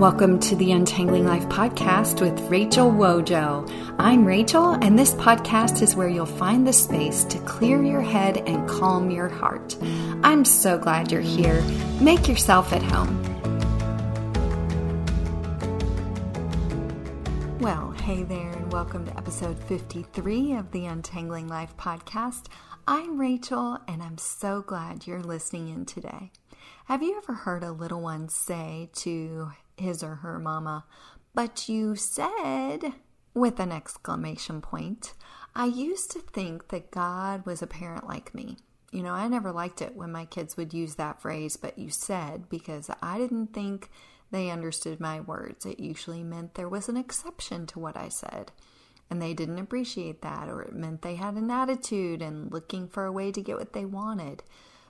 Welcome to the Untangling Life podcast with Rachel Wojo. I'm Rachel, and this podcast is where you'll find the space to clear your head and calm your heart. I'm so glad you're here. Make yourself at home. Well, hey there, and welcome to episode 53 of the Untangling Life podcast. I'm Rachel, and I'm so glad you're listening in today. Have you ever heard a little one say to his or her mama, but you said, with an exclamation point, I used to think that God was a parent like me. You know, I never liked it when my kids would use that phrase, but you said, because I didn't think they understood my words. It usually meant there was an exception to what I said and they didn't appreciate that, or it meant they had an attitude and looking for a way to get what they wanted.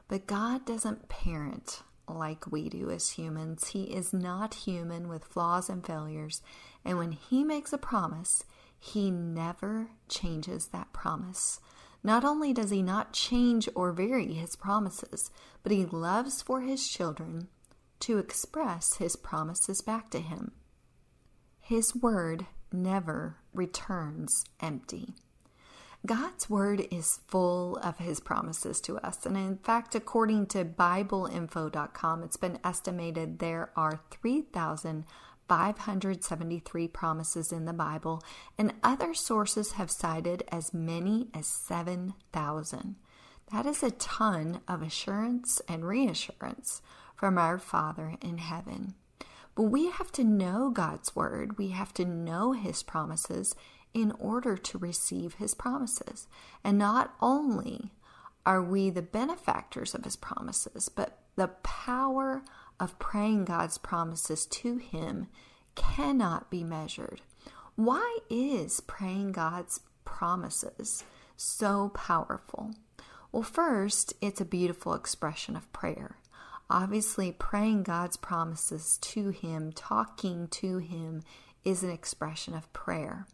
But God doesn't parent like we do as humans. He is not human with flaws and failures. And when He makes a promise, He never changes that promise. Not only does He not change or vary His promises, but He loves for His children to express His promises back to Him. His word never returns empty. God's word is full of his promises to us. And in fact, according to BibleInfo.com, it's been estimated there are 3,573 promises in the Bible, and other sources have cited as many as 7,000. That is a ton of assurance and reassurance from our Father in heaven. But we have to know God's word, we have to know his promises in order to receive his promises. And not only are we the benefactors of his promises, but the power of praying God's promises to him cannot be measured. Why is praying God's promises so powerful? Well, first, it's a beautiful expression of prayer. Obviously, praying God's promises to Him, talking to Him, is an expression of prayer.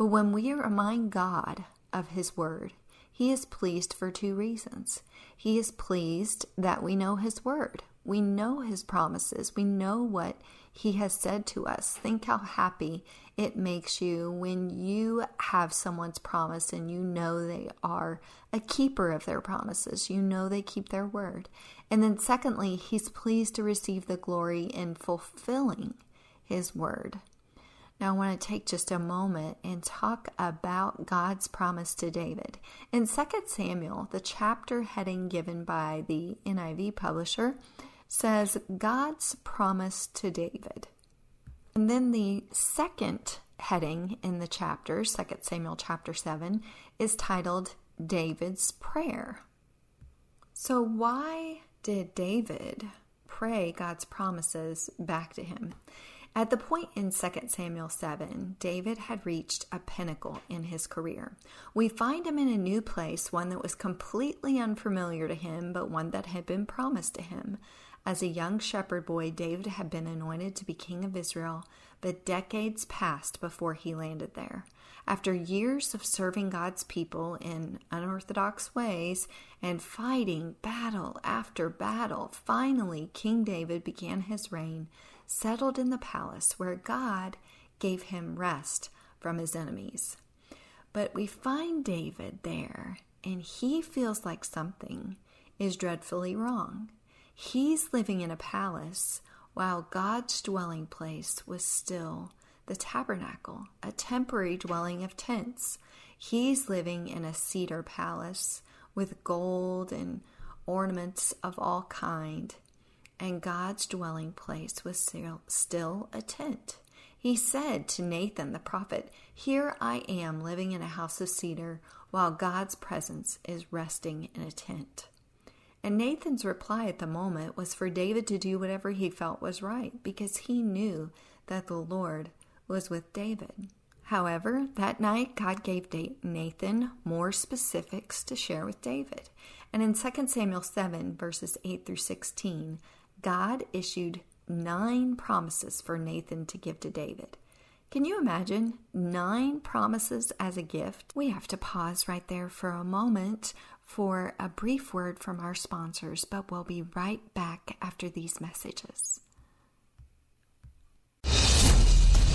But when we remind God of His Word, He is pleased for two reasons. He is pleased that we know His Word, we know His promises, we know what He has said to us. Think how happy it makes you when you have someone's promise and you know they are a keeper of their promises, you know they keep their word. And then, secondly, He's pleased to receive the glory in fulfilling His word. Now, I want to take just a moment and talk about God's promise to David. In 2 Samuel, the chapter heading given by the NIV publisher says God's promise to David. And then the second heading in the chapter, 2 Samuel chapter 7, is titled David's Prayer. So, why did David pray God's promises back to him? At the point in 2 Samuel 7, David had reached a pinnacle in his career. We find him in a new place, one that was completely unfamiliar to him, but one that had been promised to him. As a young shepherd boy, David had been anointed to be king of Israel, but decades passed before he landed there. After years of serving God's people in unorthodox ways and fighting battle after battle, finally King David began his reign settled in the palace where God gave him rest from his enemies. But we find David there, and he feels like something is dreadfully wrong. He's living in a palace while God's dwelling place was still the tabernacle, a temporary dwelling of tents. He's living in a cedar palace with gold and ornaments of all kind and God's dwelling place was still, a tent. He said to Nathan the prophet, Here I am living in a house of cedar, while God's presence is resting in a tent. And Nathan's reply at the moment was for David to do whatever he felt was right, because he knew that the Lord was with David. However, that night God gave Nathan more specifics to share with David. And in 2 Samuel 7, verses 8 through 16, God issued nine promises for Nathan to give to David. Can you imagine nine promises as a gift? We have to pause right there for a moment for a brief word from our sponsors, but we'll be right back after these messages.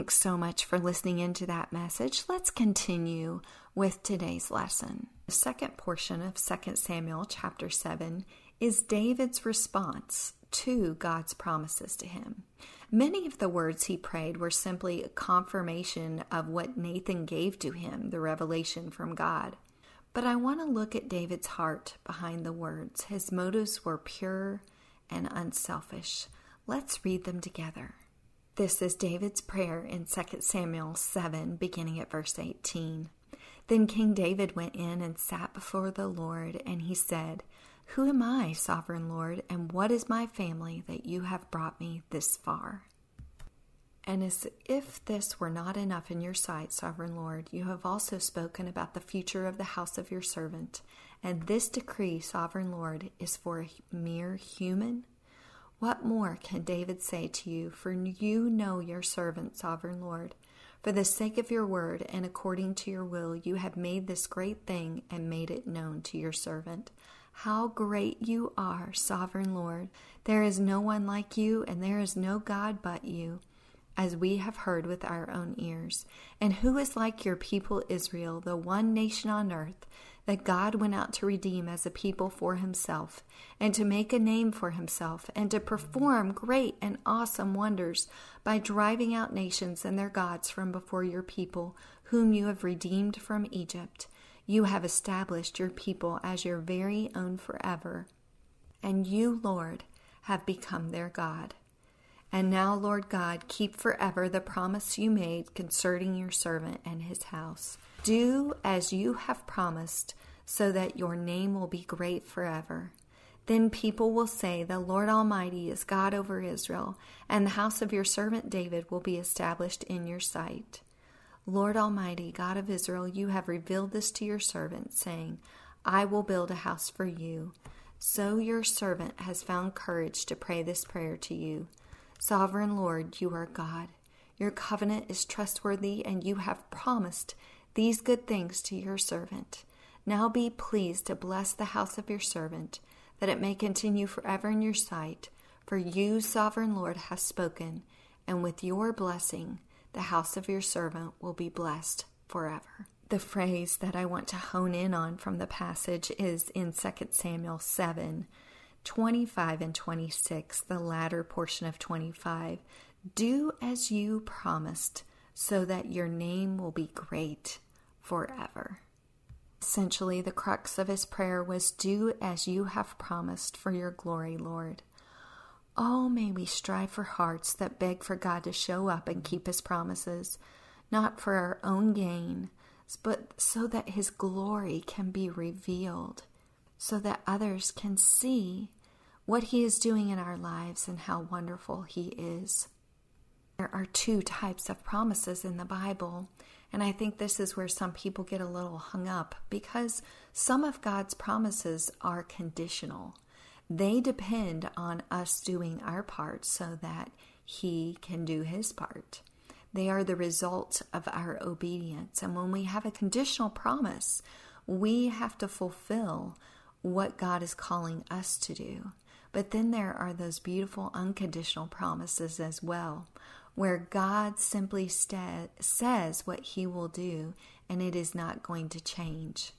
Thanks so much for listening into that message. Let's continue with today's lesson. The second portion of 2 Samuel chapter 7 is David's response to God's promises to him. Many of the words he prayed were simply a confirmation of what Nathan gave to him, the revelation from God. But I want to look at David's heart behind the words. His motives were pure and unselfish. Let's read them together. This is David's prayer in 2 Samuel 7, beginning at verse 18. Then King David went in and sat before the Lord, and he said, Who am I, sovereign Lord, and what is my family that you have brought me this far? And as if this were not enough in your sight, sovereign Lord, you have also spoken about the future of the house of your servant. And this decree, sovereign Lord, is for a mere human what more can David say to you? For you know your servant, sovereign Lord. For the sake of your word and according to your will, you have made this great thing and made it known to your servant. How great you are, sovereign Lord! There is no one like you, and there is no God but you, as we have heard with our own ears. And who is like your people Israel, the one nation on earth? That God went out to redeem as a people for himself, and to make a name for himself, and to perform great and awesome wonders by driving out nations and their gods from before your people, whom you have redeemed from Egypt. You have established your people as your very own forever, and you, Lord, have become their God. And now, Lord God, keep forever the promise you made concerning your servant and his house. Do as you have promised, so that your name will be great forever. Then people will say, The Lord Almighty is God over Israel, and the house of your servant David will be established in your sight. Lord Almighty, God of Israel, you have revealed this to your servant, saying, I will build a house for you. So your servant has found courage to pray this prayer to you. Sovereign Lord, you are God. Your covenant is trustworthy, and you have promised these good things to your servant. Now be pleased to bless the house of your servant, that it may continue forever in your sight. For you, sovereign Lord, have spoken, and with your blessing, the house of your servant will be blessed forever. The phrase that I want to hone in on from the passage is in 2 Samuel 7 25 and 26, the latter portion of 25. Do as you promised so that your name will be great forever. Essentially, the crux of his prayer was Do as you have promised for your glory, Lord. Oh, may we strive for hearts that beg for God to show up and keep his promises, not for our own gain, but so that his glory can be revealed, so that others can see what he is doing in our lives and how wonderful he is. There are two types of promises in the Bible, and I think this is where some people get a little hung up because some of God's promises are conditional. They depend on us doing our part so that He can do His part. They are the result of our obedience. And when we have a conditional promise, we have to fulfill what God is calling us to do. But then there are those beautiful unconditional promises as well, where God simply st- says what He will do and it is not going to change.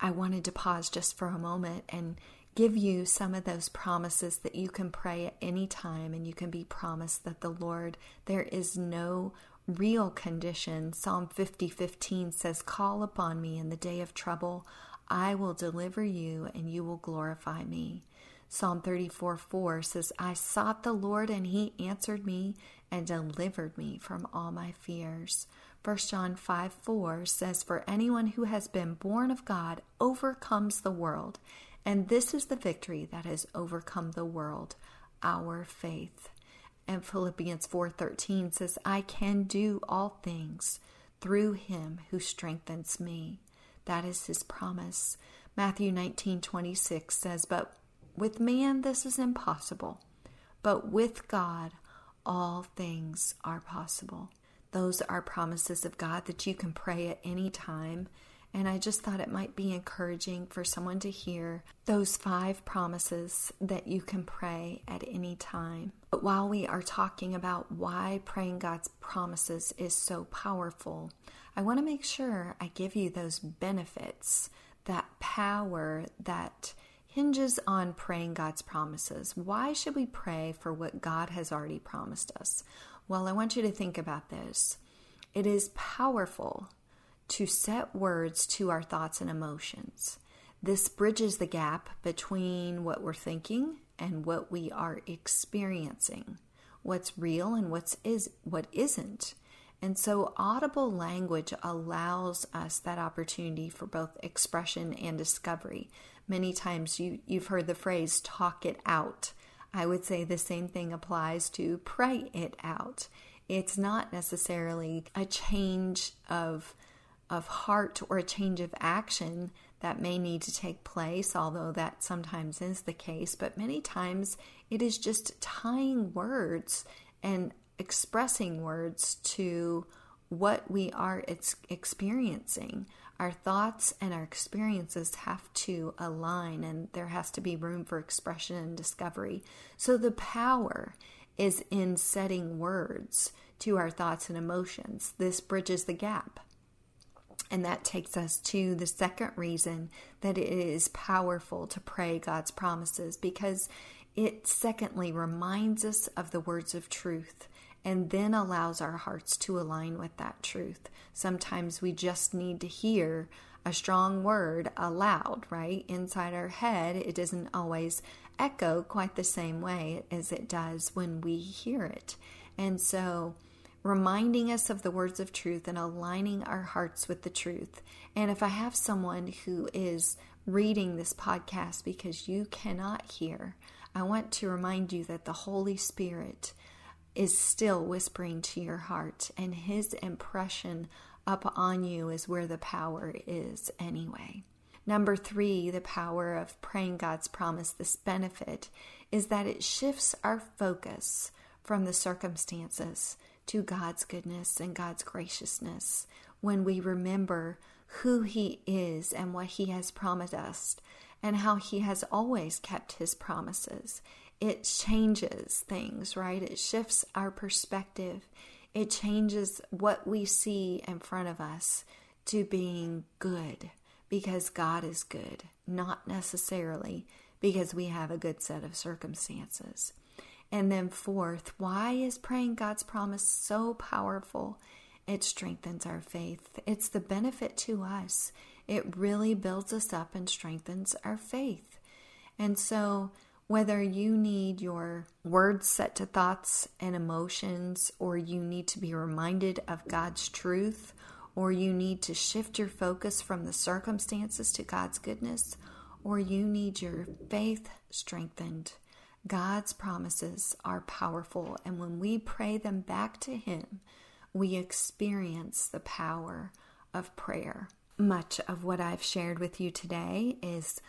I wanted to pause just for a moment and give you some of those promises that you can pray at any time and you can be promised that the Lord, there is no real condition. Psalm 50 15 says, Call upon me in the day of trouble. I will deliver you and you will glorify me. Psalm 34 4 says, I sought the Lord and he answered me and delivered me from all my fears. 1 John 5 4 says, For anyone who has been born of God overcomes the world, and this is the victory that has overcome the world, our faith. And Philippians 4:13 says, "I can do all things through him who strengthens me." That is his promise. Matthew 19:26 says, "But with man this is impossible, but with God all things are possible." Those are promises of God that you can pray at any time and I just thought it might be encouraging for someone to hear those five promises that you can pray at any time. But while we are talking about why praying God's promises is so powerful, I want to make sure I give you those benefits, that power that hinges on praying God's promises. Why should we pray for what God has already promised us? Well, I want you to think about this. It is powerful to set words to our thoughts and emotions. This bridges the gap between what we're thinking and what we are experiencing, what's real and what's is what isn't. And so audible language allows us that opportunity for both expression and discovery. Many times you, you've heard the phrase talk it out. I would say the same thing applies to pray it out. It's not necessarily a change of of heart or a change of action that may need to take place, although that sometimes is the case. But many times it is just tying words and expressing words to what we are experiencing. Our thoughts and our experiences have to align, and there has to be room for expression and discovery. So the power is in setting words to our thoughts and emotions. This bridges the gap and that takes us to the second reason that it is powerful to pray God's promises because it, secondly, reminds us of the words of truth and then allows our hearts to align with that truth. Sometimes we just need to hear a strong word aloud, right? Inside our head, it doesn't always echo quite the same way as it does when we hear it. And so, reminding us of the words of truth and aligning our hearts with the truth. And if I have someone who is reading this podcast because you cannot hear, I want to remind you that the Holy Spirit is still whispering to your heart, and His impression up on you is where the power is anyway. Number three, the power of praying God's promise, this benefit, is that it shifts our focus from the circumstances to God's goodness and God's graciousness when we remember who He is and what He has promised us and how He has always kept His promises. It changes things, right? It shifts our perspective. It changes what we see in front of us to being good because God is good, not necessarily because we have a good set of circumstances. And then, fourth, why is praying God's promise so powerful? It strengthens our faith. It's the benefit to us. It really builds us up and strengthens our faith. And so, whether you need your words set to thoughts and emotions, or you need to be reminded of God's truth, or you need to shift your focus from the circumstances to God's goodness, or you need your faith strengthened God's promises are powerful, and when we pray them back to Him, we experience the power of prayer. Much of what I've shared with you today is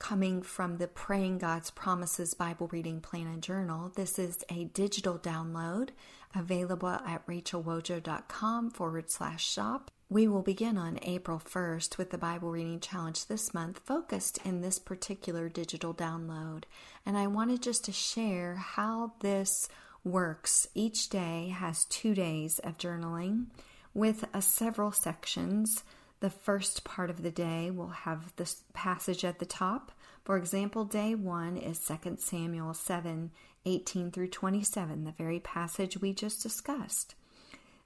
coming from the Praying God's Promises Bible Reading Plan and Journal. This is a digital download available at rachelwojo.com forward slash shop. We will begin on April 1st with the Bible Reading Challenge this month, focused in this particular digital download. And I wanted just to share how this works. Each day has two days of journaling with several sections. The first part of the day will have this passage at the top. For example, day one is 2 Samuel 7 18 through 27, the very passage we just discussed.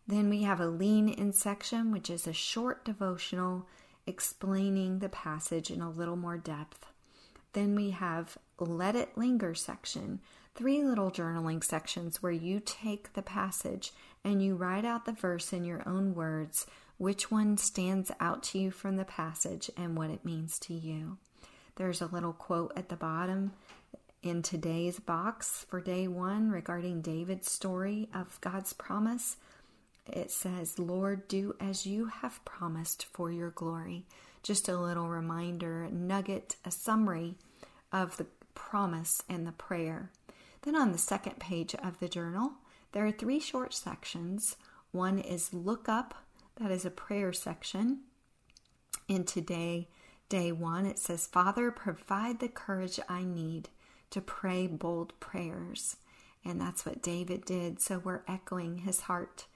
Then we have a lean in section, which is a short devotional explaining the passage in a little more depth. Then we have let it linger section, three little journaling sections where you take the passage and you write out the verse in your own words, which one stands out to you from the passage and what it means to you. There's a little quote at the bottom in today's box for day one regarding David's story of God's promise, it says, Lord, do as you have promised for your glory. Just a little reminder, nugget, a summary of the promise and the prayer. Then on the second page of the journal, there are three short sections. One is look up, that is a prayer section. In today, day one, it says, Father, provide the courage I need to pray bold prayers. And that's what David did. So we're echoing his heart.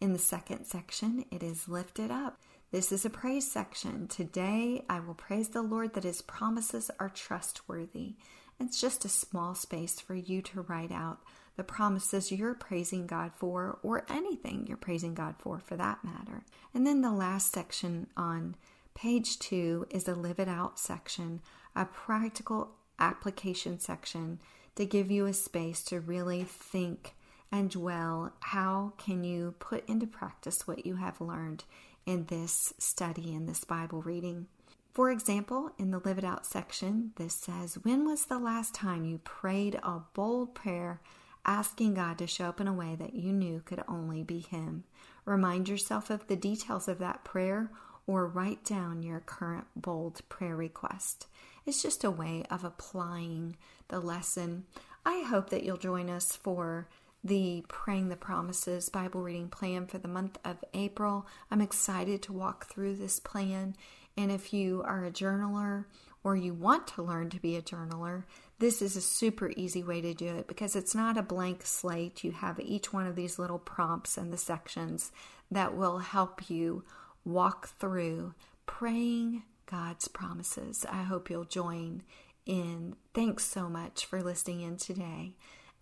In the second section, it is lifted up. This is a praise section. Today, I will praise the Lord that his promises are trustworthy. It's just a small space for you to write out the promises you're praising God for, or anything you're praising God for, for that matter. And then the last section on page two is a live it out section, a practical application section to give you a space to really think and dwell how can you put into practice what you have learned in this study in this bible reading for example in the live it out section this says when was the last time you prayed a bold prayer asking god to show up in a way that you knew could only be him remind yourself of the details of that prayer or write down your current bold prayer request it's just a way of applying the lesson. I hope that you'll join us for the Praying the Promises Bible reading plan for the month of April. I'm excited to walk through this plan. And if you are a journaler or you want to learn to be a journaler, this is a super easy way to do it because it's not a blank slate. You have each one of these little prompts and the sections that will help you walk through praying God's promises. I hope you'll join in. Thanks so much for listening in today.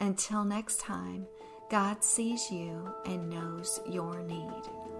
Until next time, God sees you and knows your need.